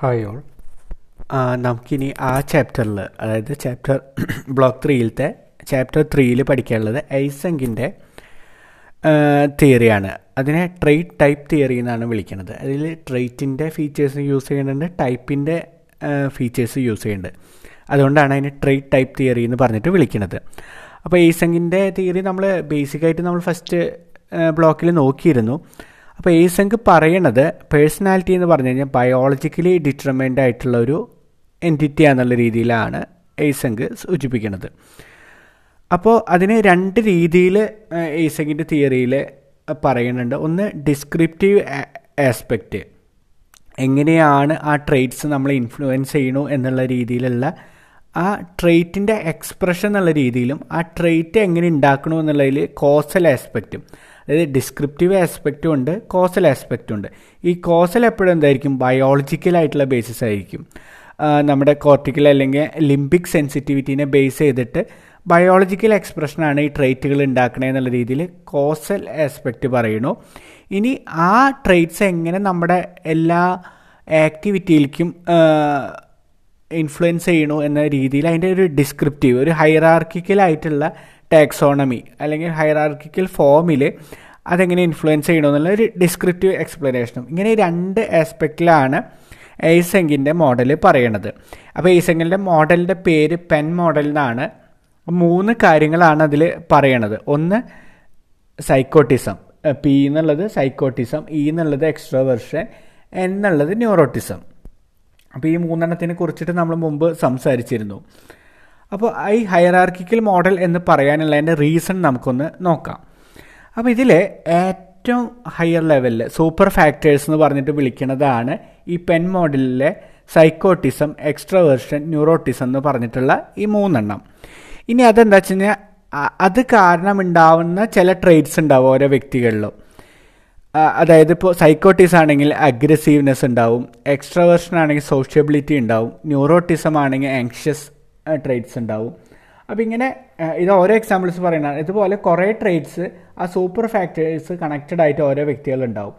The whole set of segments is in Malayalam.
ഹായ് ഓൾ നമുക്കിനി ആ ചാപ്റ്ററിൽ അതായത് ചാപ്റ്റർ ബ്ലോക്ക് ത്രീയിലത്തെ ചാപ്റ്റർ ത്രീയിൽ പഠിക്കാനുള്ളത് ഐസങ്കിന്റെ തിയറിയാണ് അതിനെ ട്രേറ്റ് ടൈപ്പ് തിയറി എന്നാണ് വിളിക്കുന്നത്. അതിൽ ട്രേറ്റിന്റെ ഫീച്ചേഴ്സ് യൂസ് ചെയ്യുന്നുണ്ട് ടൈപ്പിന്റെ ഫീച്ചേഴ്സ് യൂസ് ചെയ്യുന്നുണ്ട് അതുകൊണ്ടാണ് അതിനെ ട്രേറ്റ് ടൈപ്പ് തിയറി എന്ന് പറഞ്ഞിട്ട് വിളിക്കുന്നത് അപ്പോൾ ഏസങ്കിന്റെ തിയറി നമ്മൾ ബേസിക്കായിട്ട് നമ്മൾ ഫസ്റ്റ് ബ്ലോക്കിൽ നോക്കിയിരുന്നു. അപ്പോൾ ഏസങ്ക് പറയണത് പേഴ്സണാലിറ്റി എന്ന് പറഞ്ഞു കഴിഞ്ഞാൽ ബയോളജിക്കലി ഡിറ്റർമൈൻഡ് ആയിട്ടുള്ള ഒരു എന്റിറ്റി എന്നുള്ള രീതിയിലാണ് ഏസങ്ക് സൂചിപ്പിക്കുന്നത് അപ്പോൾ അതിനെ രണ്ട് രീതിയിൽ ഏസങ്കിന്റെ തിയറിയിൽ പറയുന്നുണ്ട് ഒന്ന് ഡിസ്ക്രിപ്റ്റീവ് ആസ്പെക്റ്റ് എങ്ങനെയാണ് ആ ട്രേറ്റ്സ് നമ്മളെ ഇൻഫ്ലുവൻസ് ചെയ്യണു എന്നുള്ള രീതിയിലുള്ള ആ ട്രേറ്റിന്റെ എക്സ്പ്രഷൻ എന്നുള്ള രീതിയിലും ആ ട്രേറ്റ് എങ്ങനെ ഉണ്ടാക്കണു എന്നുള്ളതിൽ കോസൽ ആസ്പെക്റ്റും അതായത് ഡിസ്ക്രിപ്റ്റീവ് ആസ്പെക്റ്റും ഉണ്ട് കോസൽ ആസ്പെക്റ്റും ഉണ്ട്. ഈ കോസൽ എപ്പോഴും എന്തായിരിക്കും? ബയോളജിക്കൽ ആയിട്ടുള്ള ബേസിസ് ആയിരിക്കും. നമ്മുടെ കോർട്ടിക്കൽ അല്ലെങ്കിൽ ലിംബിക് സെൻസിറ്റിവിറ്റീനെ ബേസ് ചെയ്തിട്ട് ബയോളജിക്കൽ എക്സ്പ്രഷനാണ് ഈ ട്രേറ്റുകൾ ഉണ്ടാക്കണേ എന്നുള്ള രീതിയിൽ കോസൽ ആസ്പെക്റ്റ് പറയുന്നു. ഇനി ആ ട്രേറ്റ്സ് എങ്ങനെ നമ്മുടെ എല്ലാ ആക്ടിവിറ്റിയിലേക്കും ഇൻഫ്ലുവൻസ് ചെയ്യണു എന്ന രീതിയിൽ അതിന്റെ ഒരു ഡിസ്ക്രിപ്റ്റീവ് ഒരു ഹൈറാർക്കിക്കൽ ആയിട്ടുള്ള ടാക്സോണമി അല്ലെങ്കിൽ ഹൈറാർക്കിക്കൽ ഫോമിൽ അതെങ്ങനെ ഇൻഫ്ലുവൻസ് ചെയ്യണമെന്നുള്ള ഒരു ഡിസ്ക്രിപ്റ്റീവ് എക്സ്പ്ലനേഷനും ഇങ്ങനെ രണ്ട് ആസ്പെക്റ്റിലാണ് എയ്സെങ്കിന്റെ മോഡൽ പറയണത്. അപ്പോൾ എയ്സെങ്കിന്റെ മോഡലിന്റെ പേര് പെൻ മോഡൽ എന്നാണ് മൂന്ന് കാര്യങ്ങളാണ് അതിൽ പറയണത്. ഒന്ന് സൈക്കോട്ടിസം പി എന്നുള്ളത് സൈക്കോട്ടിസം ഇ എന്നുള്ളത് എക്സ്ട്രോവേർഷൻ എന്നുള്ളത് ന്യൂറോട്ടിസം അപ്പോൾ ഈ മൂന്നെണ്ണത്തിനെ കുറിച്ചിട്ട് നമ്മൾ മുമ്പ് സംസാരിച്ചിരുന്നു. അപ്പോൾ ഈ ഹയറാർക്കിക്കൽ മോഡൽ എന്ന് പറയാനുള്ള അതിന്റെ റീസൺ നമുക്കൊന്ന് നോക്കാം. അപ്പോൾ ഇതിൽ ഏറ്റവും ഹയർ ലെവലിൽ സൂപ്പർ ഫാക്ടേഴ്സ് എന്ന് പറഞ്ഞിട്ട് വിളിക്കുന്നതാണ് ഈ പെൻ മോഡലിലെ സൈക്കോട്ടിസം എക്സ്ട്രവേർഷൻ ന്യൂറോട്ടിസം എന്ന് പറഞ്ഞിട്ടുള്ള ഈ മൂന്നെണ്ണം. ഇനി അതെന്താ വെച്ച് കഴിഞ്ഞാൽ അത് കാരണമുണ്ടാവുന്ന ചില ട്രേറ്റ്സ് ഉണ്ടാവും ഓരോ വ്യക്തികളിലും. അതായത് ഇപ്പോൾ സൈക്കോട്ടിസം ആണെങ്കിൽ അഗ്രസീവ്നെസ് ഉണ്ടാവും എക്സ്ട്രവേർഷൻ ആണെങ്കിൽ സോഷ്യബിലിറ്റി ഉണ്ടാവും ന്യൂറോട്ടിസം ആണെങ്കിൽ ആങ്ഷ്യസ് ട്രേറ്റ്സ് ഉണ്ടാവും. അപ്പോൾ ഇങ്ങനെ ഇത് ഓരോ എക്സാമ്പിൾസ് പറയുന്നതാണ് ഇതുപോലെ കുറേ ട്രേഡ്സ് ആ സൂപ്പർ ഫാക്ടേഴ്സ് കണക്റ്റഡ് ആയിട്ട് ഓരോ വ്യക്തികളുണ്ടാവും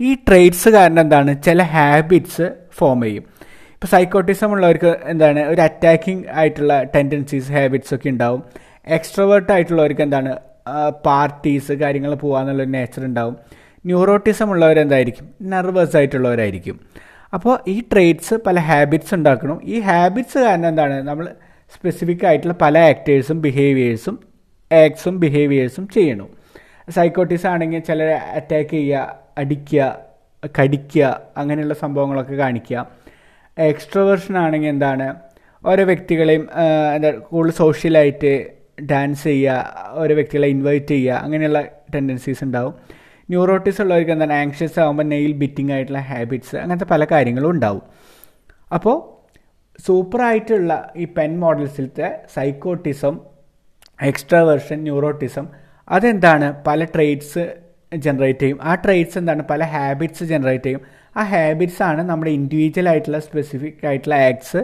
ഈ ട്രേഡ്സ് കാരണം എന്താണ്? ചില ഹാബിറ്റ്സ് ഫോം ചെയ്യും. ഇപ്പോൾ സൈക്കോട്ടിസം ഉള്ളവർക്ക് എന്താണ്? ഒരു അറ്റാക്കിംഗ് ആയിട്ടുള്ള ടെൻഡൻസീസ് ഹാബിറ്റ്സ് ഒക്കെ ഉണ്ടാവും. എക്സ്ട്രോവേർട്ട് ആയിട്ടുള്ളവർക്ക് എന്താണ്? പാർട്ടീസ് കാര്യങ്ങൾ പോകാന്നുള്ളൊരു നേച്ചർ ഉണ്ടാവും. ന്യൂറോട്ടിസം ഉള്ളവരെന്തായിരിക്കും നെർവസ് ആയിട്ടുള്ളവരായിരിക്കും. അപ്പോൾ ഈ ട്രേറ്റ്സ് പല ഹാബിറ്റ്സ് ഉണ്ടാക്കണം. ഈ ഹാബിറ്റ്സ് കാരണം എന്താണ്? നമ്മൾ സ്പെസിഫിക് ആയിട്ടുള്ള പല ആക്ടേഴ്സും ബിഹേവിയേഴ്സും ആക്ട്സും ബിഹേവിയേഴ്സും ചെയ്യണം. സൈക്കോട്ടിസ് ആണെങ്കിൽ ചിലർ അറ്റാക്ക് ചെയ്യുക അടിക്കുക കടിക്കുക അങ്ങനെയുള്ള സംഭവങ്ങളൊക്കെ കാണിക്കുക. എക്സ്ട്രോവേർഷൻ ആണെങ്കിൽ എന്താണ്? ഓരോ വ്യക്തികളെയും എന്താ കൂടുതൽ സോഷ്യലായിട്ട് ഡാൻസ് ചെയ്യുക ഓരോ വ്യക്തികളെ ഇൻവൈറ്റ് ചെയ്യുക അങ്ങനെയുള്ള ടെൻഡൻസീസ് ഉണ്ടാവും. ന്യൂറോട്ടിസ് ഉള്ളവർക്ക് എന്താണ്? ആങ്ഷ്യസ് ആകുമ്പോൾ നെയിൽ ബിറ്റിംഗ് ആയിട്ടുള്ള ഹാബിറ്റ്സ് അങ്ങനത്തെ പല കാര്യങ്ങളും ഉണ്ടാവും. അപ്പോൾ സൂപ്പറായിട്ടുള്ള ഈ പെൻ മോഡൽസിലത്തെ സൈക്കോട്ടിസം എക്സ്ട്രാവേർഷൻ ന്യൂറോട്ടിസം അതെന്താണ്? പല ട്രേറ്റ്സ് ജനറേറ്റ് ചെയ്യും. ആ ട്രേറ്റ്സ് എന്താണ്? പല ഹാബിറ്റ്സ് ജനറേറ്റ് ചെയ്യും. ആ ഹാബിറ്റ്സ് ആണ് നമ്മുടെ ഇൻഡിവിജ്വൽ ആയിട്ടുള്ള സ്പെസിഫിക് ആയിട്ടുള്ള ആക്ട്സ്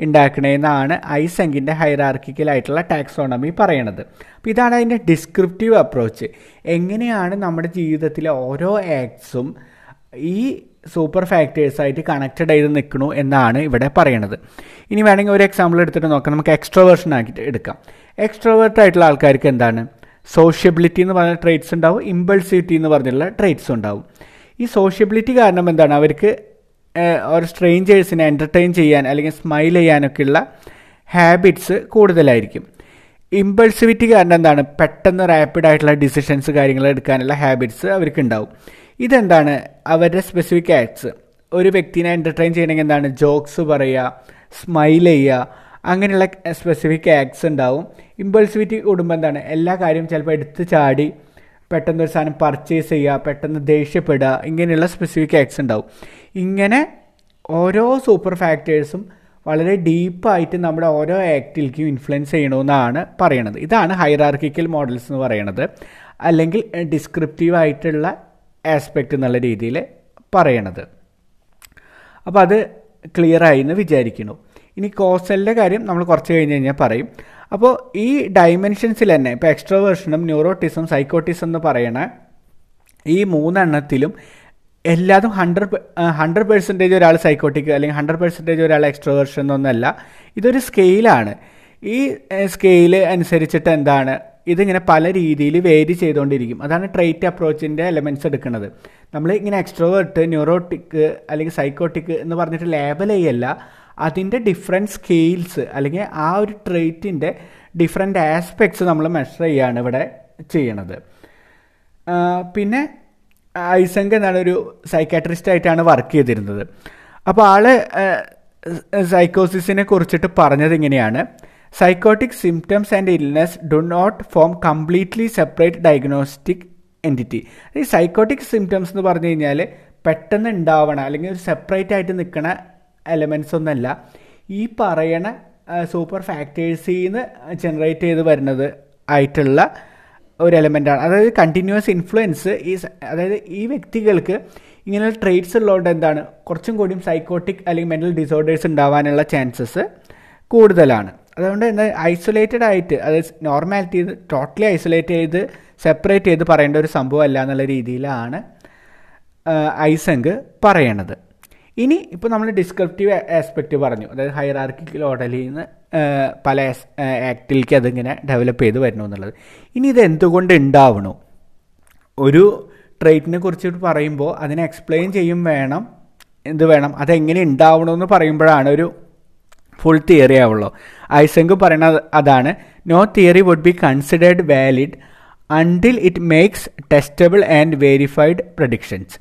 ഉണ്ടാക്കണേന്നാണ് ഐസെങ്കിന്റെ ഹൈറാർക്കിക്കൽ ആയിട്ടുള്ള ടാക്സോണമി പറയണത്. അപ്പോൾ ഇതാണ് അതിന്റെ ഡിസ്ക്രിപ്റ്റീവ് അപ്രോച്ച് എങ്ങനെയാണ് നമ്മുടെ ജീവിതത്തിലെ ഓരോ ആക്ട്സും ഈ സൂപ്പർ ഫാക്ടേഴ്സായിട്ട് കണക്റ്റഡ് ചെയ്ത് നിൽക്കണു എന്നാണ് ഇവിടെ പറയണത്. ഇനി വേണമെങ്കിൽ ഒരു എക്സാമ്പിൾ എടുത്തിട്ട് നോക്കാം. നമുക്ക് എക്സ്ട്രോവേർഷൻ ആക്കിയിട്ട് എടുക്കാം. എക്സ്ട്രോവേർട്ട് ആയിട്ടുള്ള ആൾക്കാർക്ക് എന്താണ്? സോഷ്യബിലിറ്റി എന്ന് പറഞ്ഞ ട്രേറ്റ്സ് ഉണ്ടാവും. ഇമ്പൾസിവിറ്റി എന്ന് പറഞ്ഞിട്ടുള്ള ട്രേറ്റ്സ് ഉണ്ടാവും. ഈ സോഷ്യബിലിറ്റി കാരണം എന്താണ്? അവർക്ക് ഒരു സ്ട്രേഞ്ചേഴ്സിനെ എന്റർടൈൻ ചെയ്യാൻ അല്ലെങ്കിൽ സ്മൈൽ ചെയ്യാനൊക്കെയുള്ള ഹാബിറ്റ്സ് കൂടുതലായിരിക്കും. ഇമ്പൾസിവിറ്റി കാരണം എന്താണ്? പെട്ടെന്ന് റാപ്പിഡ് ആയിട്ടുള്ള ഡിസിഷൻസ് കാര്യങ്ങൾ എടുക്കാനുള്ള ഹാബിറ്റ്സ് അവർക്ക് ഉണ്ടാവും. ഇതെന്താണ് അവരുടെ സ്പെസിഫിക് ആക്ട്സ് ഒരു വ്യക്തിനെ എന്റർടൈൻ ചെയ്യണമെങ്കിൽ എന്താണ്? ജോക്സ് പറയുക സ്മൈൽ ചെയ്യുക അങ്ങനെയുള്ള സ്പെസിഫിക് ആക്ട്സ് ഉണ്ടാവും. ഇമ്പൾസിവിറ്റി കൂടുമ്പോൾ എന്താണ്? എല്ലാ കാര്യവും ചിലപ്പോൾ എടുത്ത് ചാടി പെട്ടെന്ന് ഒരു സാധനം പർച്ചേസ് ചെയ്യുക പെട്ടെന്ന് ദേഷ്യപ്പെടുക ഇങ്ങനെയുള്ള സ്പെസിഫിക് ആക്ട്സ് ഉണ്ടാവും. ഇങ്ങനെ ഓരോ സൂപ്പർ ഫാക്ടേഴ്സും വളരെ ഡീപ്പായിട്ട് നമ്മുടെ ഓരോ ആക്ടിലേക്കും ഇൻഫ്ലുവൻസ് ചെയ്യണമെന്നാണ് പറയണത്. ഇതാണ് ഹൈറാർക്കിക്കൽ മോഡൽസ് എന്ന് പറയണത്. അല്ലെങ്കിൽ ഡിസ്ക്രിപ്റ്റീവ് ആയിട്ടുള്ള ആസ്പെക്റ്റ് എന്നുള്ള രീതിയിൽ പറയണത്. അപ്പോൾ അത് ക്ലിയർ ആയി എന്ന് വിചാരിക്കുന്നു. ഇനി കോസലിന്റെ കാര്യം നമ്മൾ കുറച്ച് കഴിഞ്ഞ് കഴിഞ്ഞാൽ പറയും. അപ്പോൾ ഈ ഡയമെൻഷൻസിൽ തന്നെ ഇപ്പോൾ എക്സ്ട്രോവേർഷനും ന്യൂറോട്ടിസം സൈക്കോട്ടിസം എന്ന് പറയണ ഈ മൂന്നെണ്ണത്തിലും എല്ലാതും ഹൺഡ്രഡ് ഹൺഡ്രഡ് പെർസെന്റേജ് ഒരാൾ സൈക്കോട്ടിക് അല്ലെങ്കിൽ ഹൺഡ്രഡ് പെർസെന്റേജ് ഒരാൾ എക്സ്ട്രോവേർഷൻ എന്നൊന്നല്ല. ഇതൊരു സ്കെയിലാണ് ഈ സ്കെയിൽ അനുസരിച്ചിട്ട് എന്താണ് ഇതിങ്ങനെ പല രീതിയിൽ വേരി ചെയ്തുകൊണ്ടിരിക്കും. അതാണ് ട്രേറ്റ് അപ്രോച്ചിന്റെ എലമെന്റ്സ് എടുക്കുന്നത്. നമ്മൾ ഇങ്ങനെ എക്സ്ട്രോവേർട്ട് ന്യൂറോട്ടിക് അല്ലെങ്കിൽ സൈക്കോട്ടിക് എന്ന് പറഞ്ഞിട്ട് ലേബൽ ചെയ്യല്ല. അതിന്റെ ഡിഫറെന്റ് സ്കെയിൽസ് അല്ലെങ്കിൽ ആ ഒരു ട്രേറ്റിന്റെ ഡിഫറെന്റ് ആസ്പെക്ട്സ് നമ്മൾ മെഷർ ചെയ്യുകയാണ് ഇവിടെ ചെയ്യണത്. പിന്നെ ഐസങ്ക് എന്നാണ് ഒരു സൈക്കാട്രിസ്റ്റ് ആയിട്ടാണ് വർക്ക് ചെയ്തിരുന്നത്. അപ്പോൾ ആൾ സൈക്കോസിസിനെ കുറിച്ചിട്ട് പറഞ്ഞത് ഇങ്ങനെയാണ്. Psychotic symptoms and illness do not form completely separate diagnostic entity ഈ സൈക്കോട്ടിക് സിംറ്റംസ് എന്ന് പറഞ്ഞു കഴിഞ്ഞാൽ പെട്ടെന്ന് ഉണ്ടാവണ അല്ലെങ്കിൽ ഒരു സെപ്പറേറ്റ് ആയിട്ട് നിൽക്കണ എലമെൻസ് ഒന്നല്ല. ഈ പറയണ സൂപ്പർ ഫാക്ടേഴ്സിൽ നിന്ന് ജനറേറ്റ് ചെയ്ത് വരുന്നത് ആയിട്ടുള്ള ഒരു എലമെന്റാണ് അതായത് കണ്ടിന്യൂസ് ഇൻഫ്ലുവൻസ് ഈ അതായത് ഈ വ്യക്തികൾക്ക് ഇങ്ങനെ ട്രേറ്റ്സ് ഉള്ളതുകൊണ്ട് എന്താണ്? കുറച്ചും കൂടിയും സൈക്കോട്ടിക് അല്ലെങ്കിൽ മെന്റൽ ഡിസോർഡേഴ്സ് ഉണ്ടാവാനുള്ള ചാൻസസ് കൂടുതലാണ്. അതുകൊണ്ട് എന്താ ഐസൊലേറ്റഡ് ആയിട്ട് അതായത് നോർമാലിറ്റി ടോട്ടലി ഐസൊലേറ്റ് ചെയ്ത് സെപ്പറേറ്റ് ചെയ്ത് പറയേണ്ട ഒരു സംഭവം അല്ല എന്നുള്ള രീതിയിലാണ് ഐസങ്ക് പറയണത്. ഇനി ഇപ്പോൾ നമ്മൾ ഡിസ്ക്രിപ്റ്റീവ് ആസ്പെക്റ്റ് പറഞ്ഞു. അതായത് ഹൈറാർക്കിക്കൽ ഓർഡറിൽ നിന്ന് പല ആക്ടിലേക്ക് അതിങ്ങനെ ഡെവലപ്പ് ചെയ്ത് വരുന്നു എന്നുള്ളത്. ഇനി ഇത് എന്തുകൊണ്ട് ഉണ്ടാവണു ഒരു ട്രേറ്റിനെ കുറിച്ച് പറയുമ്പോൾ അതിനെ എക്സ്പ്ലെയിൻ ചെയ്യും വേണം എന്ത് വേണം അതെങ്ങനെ ഉണ്ടാവണമെന്ന് പറയുമ്പോഴാണ് ഒരു ഫുൾ തിയറി ആവുള്ളൂ. ഐസങ്ക് പറയുന്നത് അതാണ് no theory would be considered valid until it makes testable and verified predictions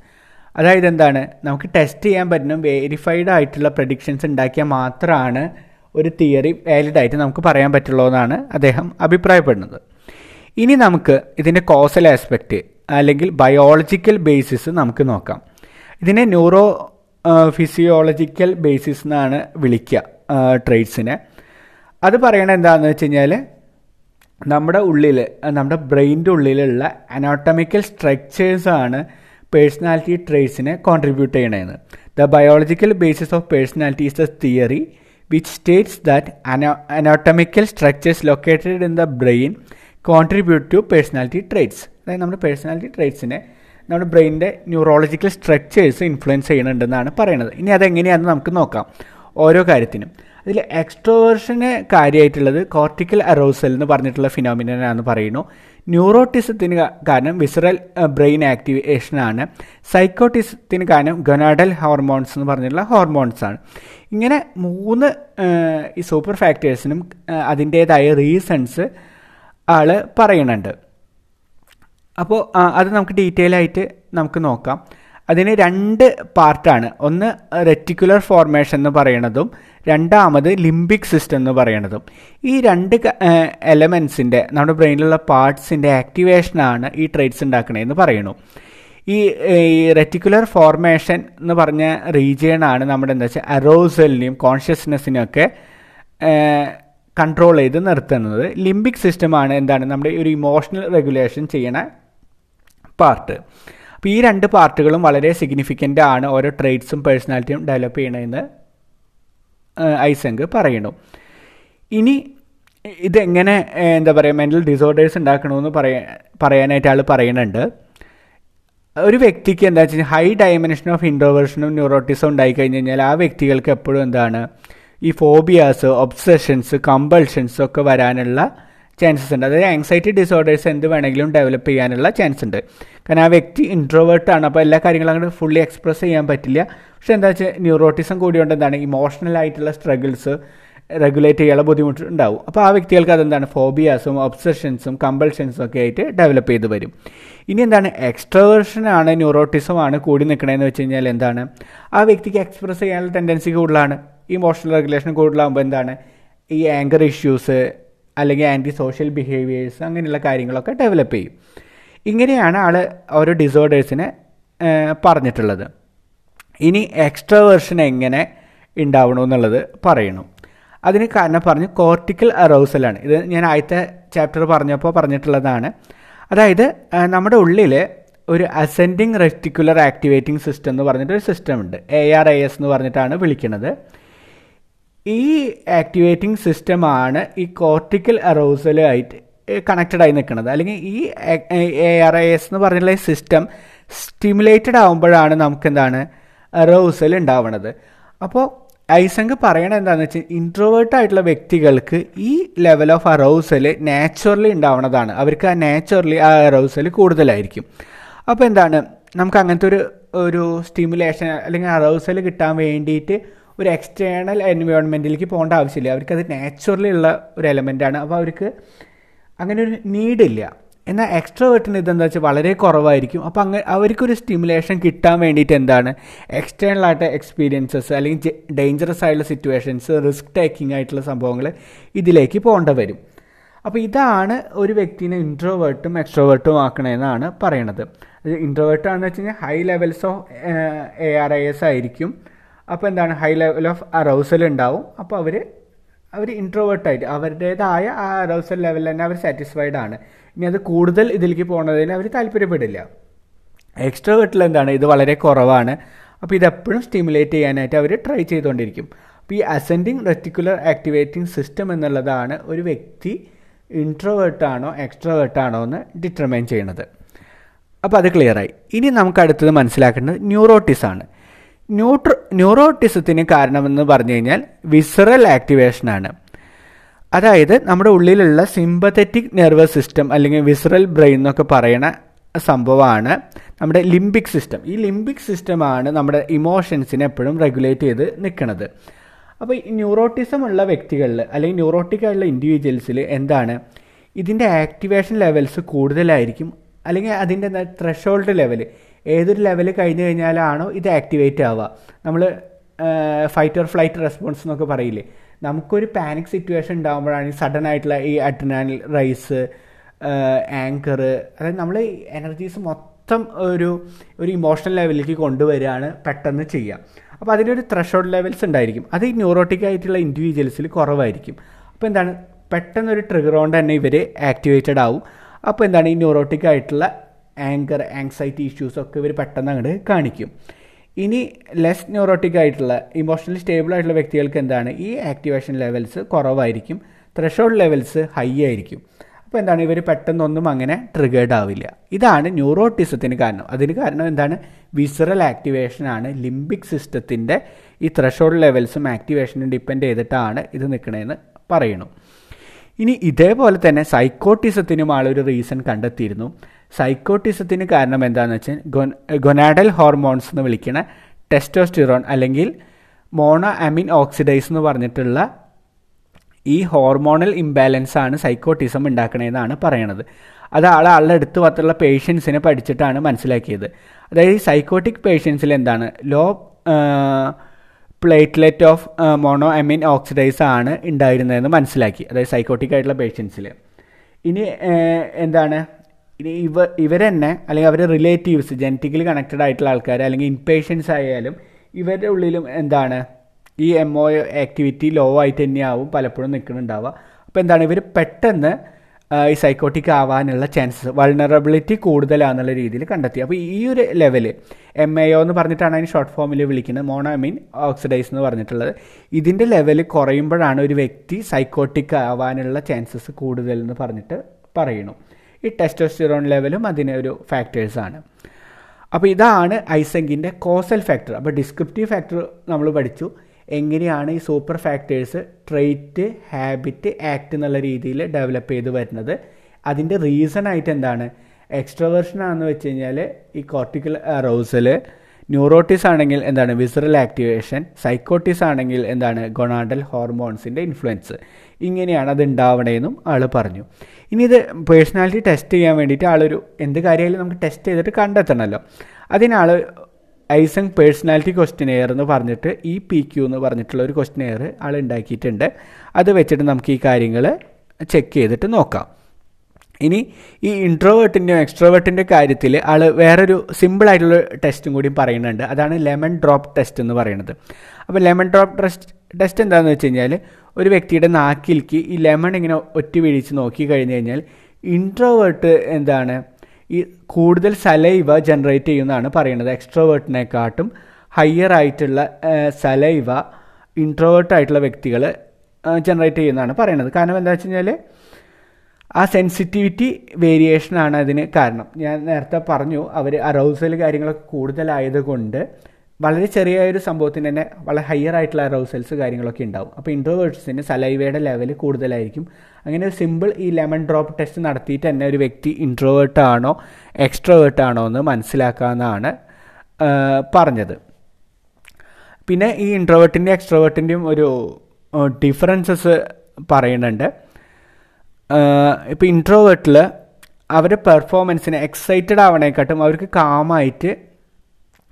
അതായത് എന്താണ്? നമുക്ക് ടെസ്റ്റ് ചെയ്യാൻ പറ്റുന്ന വേരിഫൈഡ് ആയിട്ടുള്ള പ്രഡിക്ഷൻസ് ഉണ്ടാക്കിയാൽ മാത്രമാണ് ഒരു തിയറി വാലിഡ് ആയിട്ട് നമുക്ക് പറയാൻ പറ്റുള്ളൂ എന്നാണ് അദ്ദേഹം അഭിപ്രായപ്പെടുന്നത്. ഇനി നമുക്ക് ഇതിന്റെ കോസൽ ആസ്പെക്റ്റ് അല്ലെങ്കിൽ ബയോളജിക്കൽ ബേസിസ് നമുക്ക് നോക്കാം. ഇതിനെ ന്യൂറോ ഫിസിയോളജിക്കൽ ബേസിസ് എന്നാണ് വിളിക്കുക. ട്രേഡ്സിനെ അത് പറയണത് എന്താണെന്ന് വെച്ച് കഴിഞ്ഞാൽ നമ്മുടെ ഉള്ളിൽ നമ്മുടെ ബ്രെയിന്റെ ഉള്ളിലുള്ള അനോട്ടമിക്കൽ സ്ട്രക്ചേഴ്സാണ് പേഴ്സണാലിറ്റി ട്രേറ്റ്സിനെ contribute ചെയ്യണതെന്ന് the biological basis of personality is the theory which states that anatomical structures located in the brain contribute to personality traits അതായത് നമ്മുടെ പേഴ്സണാലിറ്റി ട്രേറ്റ്സിനെ നമ്മുടെ ബ്രെയിനിന്റെ ന്യൂറോളജിക്കൽ സ്ട്രക്ചേഴ്സ് ഇൻഫ്ലുവൻസ് ചെയ്യുന്നുണ്ടെന്നാണ് പറയുന്നത് ഇനി അതെങ്ങനെയാണെന്ന് നമുക്ക് നോക്കാം. ഓരോ കാര്യത്തിനും. അതിൽ എക്സ്ട്രോവേർഷന് കാര്യമായിട്ടുള്ളത് കോർട്ടിക്കൽ അറോസൽ എന്ന് പറഞ്ഞിട്ടുള്ള ഫിനോമിനാന്ന് പറയുന്നു. ന്യൂറോട്ടിസത്തിന് കാരണം വിസറൽ ബ്രെയിൻ ആക്ടിവേഷനാണ് സൈക്കോട്ടിസത്തിന് കാരണം ഗൊനാഡൽ ഹോർമോൺസ് എന്ന് പറഞ്ഞിട്ടുള്ള ഹോർമോൺസ് ആണ് ഇങ്ങനെ മൂന്ന് ഈ സൂപ്പർ ഫാക്ടേഴ്സിനും അതിന്റേതായ റീസൺസ് ആൾ പറയുന്നുണ്ട്. അപ്പോൾ അത് നമുക്ക് ഡീറ്റെയിൽ ആയിട്ട് നമുക്ക് നോക്കാം. അതിന് രണ്ട് പാർട്ടാണ്. ഒന്ന് റെറ്റിക്കുലർ ഫോർമേഷൻ എന്ന് പറയണതും രണ്ടാമത് ലിംബിക് സിസ്റ്റം എന്ന് പറയണതും. ഈ രണ്ട് എലമെൻസിന്റെ നമ്മുടെ ബ്രെയിനിലുള്ള പാർട്സിന്റെ ആക്ടിവേഷനാണ് ഈ ട്രേറ്റ്സ് ഉണ്ടാക്കണതെന്ന് പറയണു ഈ റെറ്റിക്കുലർ ഫോർമേഷൻ എന്ന് പറഞ്ഞ റീജിയനാണ് നമ്മുടെ എന്താ വെച്ചാൽ അറോസലിനെയും കോൺഷ്യസ്നെസ്സിനെയും ഒക്കെ കൺട്രോൾ ചെയ്ത് നിർത്തുന്നത്. ലിംബിക് സിസ്റ്റമാണ് എന്താണ് നമ്മുടെ ഒരു ഇമോഷണൽ റെഗുലേഷൻ ചെയ്യണ പാർട്ട് അപ്പോൾ ഈ രണ്ട് പാർട്ടുകളും വളരെ സിഗ്നിഫിക്കന്റ് ആണ്. ഓരോ ട്രേഡ്സും പേഴ്സണാലിറ്റിയും ഡെവലപ്പ് ചെയ്യണമെന്ന് ഐസങ്ക് പറയുന്നു. ഇനി ഇതെങ്ങനെ എന്താ പറയുക മെന്റൽ ഡിസോർഡേഴ്സ് ഉണ്ടാക്കണമെന്ന് പറയാ പറയാനായിട്ട് ആൾ പറയുന്നുണ്ട്. ഒരു വ്യക്തിക്ക് എന്താ വെച്ചാൽ ഹൈ ഡയമെൻഷൻ ഓഫ് ഇൻട്രോവേർഷനും ന്യൂറോട്ടിസും ഉണ്ടായി കഴിഞ്ഞ് കഴിഞ്ഞാൽ ആ വ്യക്തികൾക്ക് എപ്പോഴും എന്താണ് ഈ ഫോബിയാസ് ഒബ്സെഷൻസ് കമ്പൾഷൻസ് ഒക്കെ വരാനുള്ള ചാൻസസ് ഉണ്ട്. അതായത് ആങ്സൈറ്റി ഡിസോർഡേഴ്സ് എന്ത് വേണമെങ്കിലും ഡെവലപ്പ് ചെയ്യാനുള്ള ചാൻസ് ഉണ്ട്. കാരണം ആ വ്യക്തി ഇൻട്രോവേർട്ട് ആണ്. അപ്പോൾ എല്ലാ കാര്യങ്ങളും അങ്ങോട്ട് ഫുള്ളി എക്സ്പ്രസ് ചെയ്യാൻ പറ്റില്ല. പക്ഷെ എന്താ വെച്ചാൽ ന്യൂറോട്ടിസം കൂടിയുണ്ട് എന്താണ് ഇമോഷണൽ ആയിട്ടുള്ള സ്ട്രഗിൾസ് റെഗുലേറ്റ് ചെയ്യാനുള്ള ബുദ്ധിമുട്ട് ഉണ്ടാവും. അപ്പോൾ ആ വ്യക്തികൾക്ക് അതെന്താണ് ഫോബിയാസും ഒബ്സഷൻസും കമ്പൾഷൻസും ഒക്കെ ആയിട്ട് ഡെവലപ്പ് ചെയ്ത് വരും. ഇനി എന്താണ് എക്സ്ട്രവേർഷനാണ് ന്യൂറോട്ടിസമാണ് കൂടി നിൽക്കണതെന്ന് വെച്ച് കഴിഞ്ഞാൽ എന്താണ് ആ വ്യക്തിക്ക് എക്സ്പ്രസ് ചെയ്യാനുള്ള ടെൻഡൻസി കൂടുതലാണ്. ഇമോഷണൽ റെഗുലേഷൻ കൂടുതലാകുമ്പോൾ എന്താണ് ഈ ആങ്കർ ഇഷ്യൂസ് അല്ലെങ്കിൽ ആന്റി സോഷ്യൽ ബിഹേവിയേഴ്സ് അങ്ങനെയുള്ള കാര്യങ്ങളൊക്കെ ഡെവലപ്പ് ചെയ്യും. ഇങ്ങനെയാണ് ആൾ ഓരോ ഡിസോർഡേഴ്സിനെ പറഞ്ഞിട്ടുള്ളത്. ഇനി എക്സ്ട്രാ വേർഷൻ എങ്ങനെ ഉണ്ടാവണമെന്നുള്ളത് പറയണം അതിന് കാരണം പറഞ്ഞു കോർട്ടിക്കൽ അറൗസലാണ് ഇത് ഞാൻ ആദ്യത്തെ ചാപ്റ്റർ പറഞ്ഞപ്പോൾ പറഞ്ഞിട്ടുള്ളതാണ്. അതായത് നമ്മുടെ ഉള്ളിൽ ഒരു അസെൻഡിങ് റെസ്റ്റിക്കുലർ ആക്ടിവേറ്റിംഗ് സിസ്റ്റം എന്ന് പറഞ്ഞിട്ടൊരു സിസ്റ്റം ഉണ്ട്. എ ആർ ഐ എസ് എന്ന് പറഞ്ഞിട്ടാണ് വിളിക്കുന്നത് ഈ ആക്ടിവേറ്റിംഗ് സിസ്റ്റമാണ് ഈ കോർട്ടിക്കൽ അറോസലുമായിട്ട് കണക്റ്റഡ് ആയി നിൽക്കുന്നത്. അല്ലെങ്കിൽ ഈ എ ആർ ഐ എസ് എന്ന് പറഞ്ഞിട്ടുള്ള സിസ്റ്റം സ്റ്റിമുലേറ്റഡ് ആകുമ്പോഴാണ് നമുക്ക് എന്താണ് അറോസൽ ഉണ്ടാവുന്നത് അപ്പോൾ ഐസങ്ക് പറയണത് എന്താണെന്ന് വെച്ചാൽ ഇൻട്രോവേർട്ട് ആയിട്ടുള്ള വ്യക്തികൾക്ക് ഈ ലെവൽ ഓഫ് അറൗസൽ നാച്ചുറലി ഉണ്ടാവുന്നതാണ് അവർക്ക് ആ നാച്ചുറലി ആ അറൗസൽ കൂടുതലായിരിക്കും. അപ്പോൾ എന്താണ് നമുക്ക് അങ്ങനത്തെ ഒരു ഒരു സ്റ്റിമുലേഷൻ അല്ലെങ്കിൽ അറൗസൽ കിട്ടാൻ വേണ്ടിയിട്ട് ഒരു എക്സ്റ്റേണൽ എൻവയോൺമെന്റിലേക്ക് പോകേണ്ട ആവശ്യമില്ല. അവർക്കത് നാച്ചുറലി ഉള്ള ഒരു എലമെന്റാണ് അപ്പോൾ അവർക്ക് അങ്ങനെ ഒരു നീഡില്ല എന്നാൽ എക്സ്ട്രോവേർട്ടിന് ഇതെന്താ വെച്ചാൽ വളരെ കുറവായിരിക്കും. അപ്പോൾ അങ്ങ് അവർക്കൊരു സ്റ്റിമുലേഷൻ കിട്ടാൻ വേണ്ടിയിട്ട് എന്താണ്? എക്സ്റ്റേണൽ ആയിട്ട് എക്സ്പീരിയൻസസ് അല്ലെങ്കിൽ ഡേഞ്ചറസ് ആയിട്ടുള്ള സിറ്റുവേഷൻസ് റിസ്ക് ടേക്കിംഗ് ആയിട്ടുള്ള സംഭവങ്ങൾ ഇതിലേക്ക് പോകേണ്ട വരും. അപ്പോൾ ഇതാണ് ഒരു വ്യക്തിനെ ഇൻട്രോവേർട്ടും എക്സ്ട്രോവേർട്ടും ആക്കണമെന്നാണ് പറയണത്. ഇൻട്രോവേർട്ട് ആണെന്ന് വെച്ച് കഴിഞ്ഞാൽ high levels of A R I S ആയിരിക്കും. അപ്പോൾ എന്താണ്? ഹൈ ലെവൽ ഓഫ് അറൗസൽ ഉണ്ടാവും. അപ്പോൾ അവർ അവർ ഇൻട്രോവേർട്ടായിട്ട് അവരുടേതായ ആ അറൗസൽ ലെവലിൽ തന്നെ അവർ സാറ്റിസ്ഫൈഡ് ആണ്. ഇനി അത് കൂടുതൽ ഇതിലേക്ക് പോകുന്നതിന് അവർ താല്പര്യപ്പെടില്ല. എക്സ്ട്രോവേർട്ടിൽ എന്താണ്? ഇത് വളരെ കുറവാണ്. അപ്പോൾ ഇതെപ്പോഴും സ്റ്റിമുലേറ്റ് ചെയ്യാനായിട്ട് അവർ ട്രൈ ചെയ്തുകൊണ്ടിരിക്കും അപ്പോൾ ഈ അസെൻഡിങ് റെറ്റിക്കുലർ ആക്ടിവേറ്റിംഗ് സിസ്റ്റം എന്നുള്ളതാണ് ഒരു വ്യക്തി ഇൻട്രോവേർട്ടാണോ എക്സ്ട്രോവേർട്ടാണോ എന്ന് ഡിറ്റർമൈൻ ചെയ്യുന്നത്. അപ്പോൾ അത് ക്ലിയറായി ഇനി നമുക്ക് അടുത്തത് മനസ്സിലാക്കേണ്ടത് ന്യൂറോട്ടിസാണ് ന്യൂട്രോ ന്യൂറോട്ടിസത്തിന് കാരണമെന്ന് പറഞ്ഞു കഴിഞ്ഞാൽ വിസറൽ ആക്ടിവേഷനാണ് അതായത് നമ്മുടെ ഉള്ളിലുള്ള സിമ്പത്തറ്റിക് നെർവസ് സിസ്റ്റം അല്ലെങ്കിൽ വിസറൽ ബ്രെയിൻ എന്നൊക്കെ പറയണ സംഭവമാണ് നമ്മുടെ ലിംബിക് സിസ്റ്റം ഈ ലിംബിക് സിസ്റ്റമാണ് നമ്മുടെ ഇമോഷൻസിനെ എപ്പോഴും റെഗുലേറ്റ് ചെയ്ത് നിൽക്കുന്നത്. അപ്പോൾ ഈ ന്യൂറോട്ടിസം ഉള്ള വ്യക്തികളിൽ അല്ലെങ്കിൽ ന്യൂറോട്ടിക് ആയിട്ടുള്ള ഇൻഡിവിജ്വൽസിൽ എന്താണ്? ഇതിന്റെ ആക്ടിവേഷൻ ലെവൽസ് കൂടുതലായിരിക്കും അല്ലെങ്കിൽ അതിന്റെ ത്രഷോൾഡ് ലെവൽ ഏതൊരു ലെവൽ കഴിഞ്ഞ് കഴിഞ്ഞാലാണോ ഇത് ആക്ടിവേറ്റ് ആവുക. നമ്മൾ ഫൈറ്റ് ഓർ ഫ്ലൈറ്റ് റെസ്പോൺസ് എന്നൊക്കെ പറയില്ലേ? നമുക്കൊരു പാനിക് സിറ്റുവേഷൻ ഉണ്ടാകുമ്പോഴാണ് ഈ സഡൻ ആയിട്ടുള്ള ഈ അഡ്രിനാലിൻ റൈസ് ആങ്കർ അതായത് നമ്മൾ എനർജീസ് മൊത്തം ഒരു ഒരു ഇമോഷണൽ ലെവലിലേക്ക് കൊണ്ടുവരികയാണ് പെട്ടെന്ന് ചെയ്യുക. അപ്പോൾ അതിനൊരു ത്രഷോൾഡ് ലെവൽസ് ഉണ്ടായിരിക്കും. അത് ഈ ന്യൂറോട്ടിക് ആയിട്ടുള്ള ഇൻഡിവിജ്വൽസിൽ കുറവായിരിക്കും. അപ്പോൾ എന്താണ്? പെട്ടെന്നൊരു ട്രിഗർ കൊണ്ട് തന്നെ ഇവർ ആക്ടിവേറ്റഡ് ആവും. അപ്പോൾ എന്താണ്? ഈ ന്യൂറോട്ടിക് ആയിട്ടുള്ള ആങ്കർ ആങ്സൈറ്റി ഇഷ്യൂസ് ഒക്കെ ഇവർ പെട്ടെന്ന് അങ്ങോട്ട് കാണിക്കും. ഇനി ലെസ് ന്യൂറോട്ടിക് ആയിട്ടുള്ള ഇമോഷണലി സ്റ്റേബിൾ ആയിട്ടുള്ള വ്യക്തികൾക്ക് എന്താണ്? ഈ ആക്ടിവേഷൻ ലെവൽസ് കുറവായിരിക്കും. ത്രഷോൾഡ് ലെവൽസ് ഹൈ ആയിരിക്കും. അപ്പോൾ എന്താണ്? ഇവർ പെട്ടെന്നൊന്നും അങ്ങനെ ട്രിഗേർഡ് ആവില്ല. ഇതാണ് ന്യൂറോട്ടിസത്തിന് കാരണം. അതിന് കാരണം എന്താണ്? വിസറൽ ആക്ടിവേഷനാണ് ലിംബിക് സിസ്റ്റത്തിന്റെ ഈ ത്രഷോൾഡ് ലെവൽസും ആക്ടിവേഷനും ഡിപ്പെൻഡ് ചെയ്തിട്ടാണ് ഇത് നിൽക്കണതെന്ന് പറയണു. ഇനി ഇതേപോലെ തന്നെ സൈക്കോട്ടിസത്തിനും ആളൊരു റീസൺ കണ്ടെത്തിയിരുന്നു. സൈക്കോട്ടിസത്തിന് കാരണം എന്താണെന്ന് വെച്ചാൽ ഗൊനാഡൽ ഹോർമോൺസ് എന്ന് വിളിക്കുന്ന ടെസ്റ്റോസ്റ്റിറോൺ അല്ലെങ്കിൽ മോണോ അമിൻ ഓക്സിഡൈസ് എന്ന് പറഞ്ഞിട്ടുള്ള ഈ ഹോർമോണൽ ഇംബാലൻസ് ആണ് സൈക്കോട്ടിസം ഉണ്ടാക്കണതെന്നാണ് പറയണത്. അത് ആൾ ആളുടെ അടുത്ത് പത്തുള്ള പേഷ്യൻസിനെ പഠിച്ചിട്ടാണ് മനസ്സിലാക്കിയത്. അതായത് ഈ സൈക്കോട്ടിക് പേഷ്യൻസിൽ എന്താണ്? Low platelet of monoamine oxidase ആണ് ഉണ്ടായിരുന്നതെന്ന് മനസ്സിലാക്കി. അതായത് സൈക്കോട്ടിക് ആയിട്ടുള്ള പേഷ്യൻസിൽ ഇനി എന്താണ്? ഇനി ഇവ ഇവരെന്നെ അല്ലെങ്കിൽ അവരുടെ റിലേറ്റീവ്സ് ജനറ്റിക്കലി കണക്റ്റഡ് ആയിട്ടുള്ള ആൾക്കാർ അല്ലെങ്കിൽ ഇൻപേഷ്യൻസ് ആയാലും ഇവരുടെ ഉള്ളിലും എന്താണ് ഈ എം ഒ ആക്ടിവിറ്റി ലോ ആയിട്ട് തന്നെയാവും പലപ്പോഴും നിൽക്കുന്നുണ്ടാവുക. അപ്പോൾ എന്താണ് ഇവർ പെട്ടെന്ന് ഈ സൈക്കോട്ടിക് ആവാനുള്ള ചാൻസസ് വൾണറബിലിറ്റി കൂടുതലാണെന്നുള്ള രീതിയിൽ കണ്ടെത്തി. അപ്പോൾ ഈ ഒരു ലെവൽ എം എ ഒ എന്ന് പറഞ്ഞിട്ടാണ് അതിന് ഷോർട്ട് ഫോമിൽ വിളിക്കുന്നത് മോണോമീൻ ഓക്സിഡൈസ് എന്ന് പറഞ്ഞിട്ടുള്ളത്. ഇതിന്റെ ലെവൽ കുറയുമ്പോഴാണ് ഒരു വ്യക്തി സൈക്കോട്ടിക് ആവാനുള്ള ചാൻസസ് കൂടുതൽ എന്ന് പറഞ്ഞിട്ട് പറയുന്നു. ഈ ടെസ്റ്റോസ്റ്റിറോൺ ലെവലും അതിന് ഒരു ഫാക്ടേഴ്സാണ് അപ്പോൾ ഇതാണ് ഐസെങ്കിന്റെ കോസൽ ഫാക്ടർ അപ്പോൾ ഡിസ്ക്രിപ്റ്റീവ് ഫാക്ടർ നമ്മൾ പഠിച്ചു. എങ്ങനെയാണ് ഈ super factors trait habit act എന്നുള്ള രീതിയിൽ ഡെവലപ്പ് ചെയ്ത് വരുന്നത്? അതിന്റെ റീസൺ ആയിട്ട് എന്താണ്? എക്സ്ട്രവേർഷൻ ആണെന്ന് വെച്ച് കഴിഞ്ഞാൽ ഈ കോർട്ടിക്കൽ അറൗസൽ ന്യൂറോട്ടിസ് ആണെങ്കിൽ എന്താണ്? വിസറൽ ആക്ടിവേഷൻ സൈക്കോട്ടിസ് ആണെങ്കിൽ എന്താണ്? ഗൊണാഡൽ ഹോർമോൺസിന്റെ ഇൻഫ്ലുവൻസ് ഇങ്ങനെയാണ് അത് ഉണ്ടാവണേന്നും ആൾ പറഞ്ഞു. ഇനി ഇത് പേഴ്സണാലിറ്റി ടെസ്റ്റ് ചെയ്യാൻ വേണ്ടിയിട്ട് ആളൊരു എന്ത് കാര്യമായാലും നമുക്ക് ടെസ്റ്റ് ചെയ്തിട്ട് കണ്ടെത്തണമല്ലോ അതിനാൾ ഐസങ് പേഴ്സണാലിറ്റി ക്വസ്റ്റിനെയർ എന്ന് പറഞ്ഞിട്ട് ഇ പി ക്യു എന്ന് പറഞ്ഞിട്ടുള്ള ഒരു ക്വസ്റ്റിനെയർ ആൾ ഉണ്ടാക്കിയിട്ടുണ്ട്. അത് വെച്ചിട്ട് നമുക്ക് ഈ കാര്യങ്ങൾ ചെക്ക് ചെയ്തിട്ട് നോക്കാം. ഇനി ഈ ഇൻട്രോവേർട്ടിന്റെയും എക്സ്ട്രോവേർട്ടിന്റെ കാര്യത്തിൽ ആൾ വേറൊരു സിമ്പിൾ ആയിട്ടുള്ള ടെസ്റ്റും കൂടി പറയുന്നുണ്ട്. അതാണ് ലെമൺ ഡ്രോപ്പ് ടെസ്റ്റ് എന്ന് പറയുന്നത്. അപ്പോൾ ലെമൺ ഡ്രോപ്പ് ടെസ്റ്റ് ടെസ്റ്റ് എന്താണെന്ന് വെച്ച് കഴിഞ്ഞാൽ ഒരു വ്യക്തിയുടെ നാക്കിലേക്ക് ഈ ലെമൺ ഇങ്ങനെ ഒറ്റ വീഴിച്ച് നോക്കി കഴിഞ്ഞ് കഴിഞ്ഞാൽ ഇൻട്രോവേർട്ട് എന്താണ്? ഈ കൂടുതൽ സലൈവ ജനറേറ്റ് ചെയ്യുന്നതാണ് പറയുന്നത്. എക്സ്ട്രോവേർട്ടിനെക്കാട്ടും ഹയർ ആയിട്ടുള്ള സലൈവ ഇൻട്രോവേർട്ടായിട്ടുള്ള വ്യക്തികൾ ജനറേറ്റ് ചെയ്യുന്നതാണ് പറയുന്നത്. കാരണം എന്താ വെച്ച് കഴിഞ്ഞാൽ ആ സെൻസിറ്റിവിറ്റി വേരിയേഷനാണ് അതിന് കാരണം. ഞാൻ നേരത്തെ പറഞ്ഞു അവർ അറൗസൽ കാര്യങ്ങളൊക്കെ കൂടുതലായതുകൊണ്ട് വളരെ ചെറിയ ഒരു സംഭവത്തിന് തന്നെ വളരെ ഹയർ ആയിട്ടുള്ള അറൗസൽസ് കാര്യങ്ങളൊക്കെ ഉണ്ടാവും. അപ്പോൾ ഇൻട്രോവേഴ്സിന് സലൈവയുടെ ലെവൽ കൂടുതലായിരിക്കും. അങ്ങനെ ഒരു സിമ്പിൾ ഈ ലെമൺ ഡ്രോപ്പ് ടെസ്റ്റ് നടത്തിയിട്ട് തന്നെ ഒരു വ്യക്തി ഇൻട്രോവേർട്ട് ആണോ എക്സ്ട്രോവേർട്ട് ആണോ എന്ന് മനസ്സിലാക്കാമെന്നാണ് പറഞ്ഞത്. പിന്നെ ഈ ഇൻട്രോവേർട്ടിന്റെയും എക്സ്ട്രോവേർട്ടിന്റെയും ഒരു ഡിഫറൻസസ് പറയുന്നുണ്ട്. ഇപ്പോൾ ഇൻട്രോവേർട്ടിൽ അവരുടെ പെർഫോമൻസിന് എക്സൈറ്റഡ് ആവണേക്കാട്ടും അവർക്ക് കാമായിട്ട്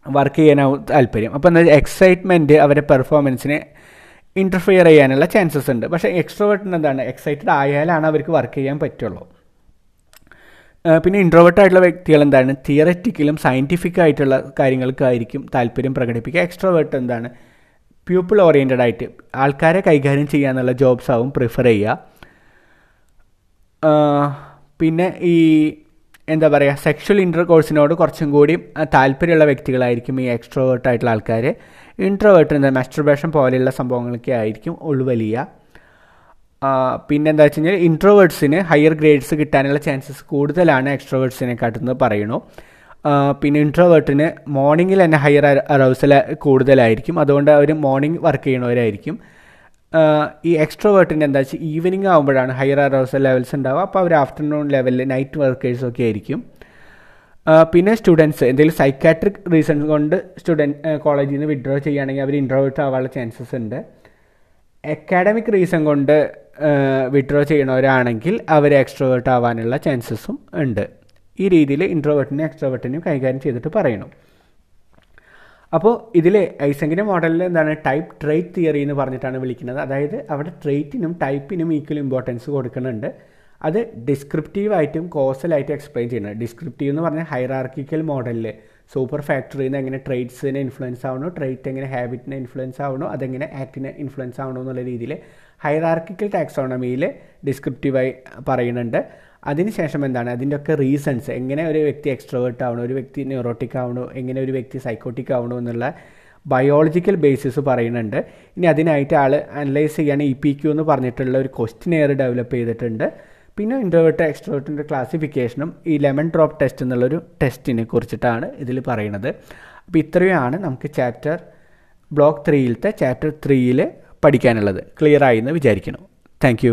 വർക്ക് ചെയ്യാനാവും താല്പര്യം. അപ്പോൾ എന്താ എക്സൈറ്റ്മെന്റ് അവരുടെ പെർഫോമൻസിനെ ഇന്റർഫിയർ ചെയ്യാനുള്ള ചാൻസസ് ഉണ്ട്. പക്ഷേ എക്സ്ട്രോവേർട്ടിന് എന്താണ്? എക്സൈറ്റഡ് ആയാലാണ് അവർക്ക് വർക്ക് ചെയ്യാൻ പറ്റുള്ളൂ. പിന്നെ ഇൻട്രോവേർട്ട് ആയിട്ടുള്ള വ്യക്തികൾ എന്താണ്? തിയററ്റിക്കലും സയന്റിഫിക് ആയിട്ടുള്ള കാര്യങ്ങൾക്കായിരിക്കും താല്പര്യം പ്രകടിപ്പിക്കുക. എക്സ്ട്രോവേർട്ട് എന്താണ്? പ്യൂപ്പിൾ ഓറിയന്റഡ് ആയിട്ട് ആൾക്കാരെ കൈകാര്യം ചെയ്യാന്നുള്ള ജോബ്സ് ആവും പ്രിഫർ ചെയ്യുക. പിന്നെ ഈ എന്താ പറയുക സെക്ഷൽ ഇന്റർ കോഴ്സിനോട് കുറച്ചും കൂടി താല്പര്യമുള്ള വ്യക്തികളായിരിക്കും ഈ എക്സ്ട്രോവേർട്ട് ആയിട്ടുള്ള ആൾക്കാർ ഇൻട്രോവേർട്ട് എന്താ മാസ്റ്റർബേഷൻ പോലെയുള്ള സംഭവങ്ങളൊക്കെ ആയിരിക്കും ഉൾവലിയ പിന്നെ എന്താ വെച്ച് കഴിഞ്ഞാൽ ഇൻട്രോവേർട്സിന് ഹയർ ഗ്രേഡ്സ് കിട്ടാനുള്ള ചാൻസസ് കൂടുതലാണ് എക്സ്ട്രോവേർട്സിനെ കാട്ടുന്നത് പറയണു പിന്നെ ഇൻട്രോവേർട്ടിന് മോർണിംഗിൽ തന്നെ ഹയർ അറൗസൽ കൂടുതലായിരിക്കും. അതുകൊണ്ട് അവർ മോർണിംഗ് വർക്ക് ചെയ്യണവരായിരിക്കും ഈ എക്സ്ട്രോവേർട്ടിന്റെ എന്താ വെച്ചാൽ ഈവനിങ് ആകുമ്പോഴാണ് ഹയർ അറോസൽ ലെവൽസ് ഉണ്ടാവുക അപ്പോൾ അവർ ആഫ്റ്റർനൂൺ ലെവലിൽ നൈറ്റ് വർക്കേഴ്സ് ഒക്കെ ആയിരിക്കും. പിന്നെ സ്റ്റുഡൻസ് എന്തെങ്കിലും സൈക്കാട്രിക് റീസൺ കൊണ്ട് സ്റ്റുഡന്റ് കോളേജിൽ നിന്ന് വിഡ്രോ ചെയ്യുകയാണെങ്കിൽ അവർ ഇൻട്രോവേർട്ട് ആവാനുള്ള ചാൻസസ് ഉണ്ട്. അക്കാഡമിക് റീസൺ കൊണ്ട് വിഡ്രോ ചെയ്യണവരാണെങ്കിൽ അവർ എക്സ്ട്രോവേർട്ട് ആവാനുള്ള ചാൻസസും ഉണ്ട്. ഈ രീതിയിൽ ഇൻട്രോവേർട്ടിനെയും എക്സ്ട്രോവേർട്ടിനെയും കൈകാര്യം ചെയ്തിട്ട് പറയണം. അപ്പോൾ ഇതിലെ ഐസെങ്കിന്റെ മോഡലിൽ എന്താണ് ടൈപ്പ് ട്രേറ്റ് തിയറി എന്ന് പറഞ്ഞിട്ടാണ് വിളിക്കുന്നത്. അതായത് അവിടെ ട്രേറ്റിനും ടൈപ്പിനും ഈക്വൽ ഇമ്പോർട്ടൻസ് കൊടുക്കുന്നുണ്ട്. അത് ഡിസ്ക്രിപ്റ്റീവായിട്ടും കോസലായിട്ടും എക്സ്പ്ലെയിൻ ചെയ്യുന്നത് ഡിസ്ക്രിപ്റ്റീവ് എന്ന് പറഞ്ഞാൽ ഹൈറാർക്കിക്കൽ മോഡലിൽ സൂപ്പർ ഫാക്ടറിയിൽ നിന്ന് എങ്ങനെ ട്രേറ്റ്സിനെ ഇൻഫ്ലുവൻസ് ആവണോ ട്രേറ്റ് എങ്ങനെ ഹാബിറ്റിനെ ഇൻഫ്ലുവൻസ് ആവണോ അതെങ്ങനെ ആക്ടിനെ ഇൻഫ്ലുവൻസ് ആവണോ എന്നുള്ള രീതിയിൽ ഹൈറാർക്കിക്കൽ ടാക്സോണമിയിൽ ഡിസ്ക്രിപ്റ്റീവായി പറയുന്നുണ്ട്. അതിനുശേഷം എന്താണ്? അതിന്റെ ഒക്കെ റീസൺസ് എങ്ങനെ ഒരു വ്യക്തി എക്സ്ട്രോവേർട്ട് ആവണോ ഒരു വ്യക്തി ന്യൂറോട്ടിക് ആവണോ എങ്ങനെ ഒരു വ്യക്തി സൈക്കോട്ടിക് ആവണോ എന്നുള്ള ബയോളജിക്കൽ ബേസിസ് പറയുന്നുണ്ട്. ഇനി അതിനായിട്ട് ആൾ അനലൈസ് ചെയ്യാൻ ഇ പി ക്യു എന്ന് പറഞ്ഞിട്ടുള്ള ഒരു ക്വസ്റ്റിനെയർ ഡെവലപ്പ് ചെയ്തിട്ടുണ്ട്. പിന്നെ ഇൻട്രോവേർട്ട് എക്സ്ട്രോവേർട്ടിന്റെ ക്ലാസിഫിക്കേഷനും ഈ ലെമൺ ഡ്രോപ്പ് ടെസ്റ്റ് എന്നുള്ളൊരു ടെസ്റ്റിനെ കുറിച്ചിട്ടാണ് ഇതിൽ പറയുന്നത്. അപ്പോൾ ഇത്രയുമാണ് നമുക്ക് ചാപ്റ്റർ ബ്ലോക്ക് ത്രീയിലത്തെ ചാപ്റ്റർ ത്രീയിൽ പഠിക്കാനുള്ളത്. ക്ലിയർ ആയി എന്ന് വിചാരിക്കണം താങ്ക്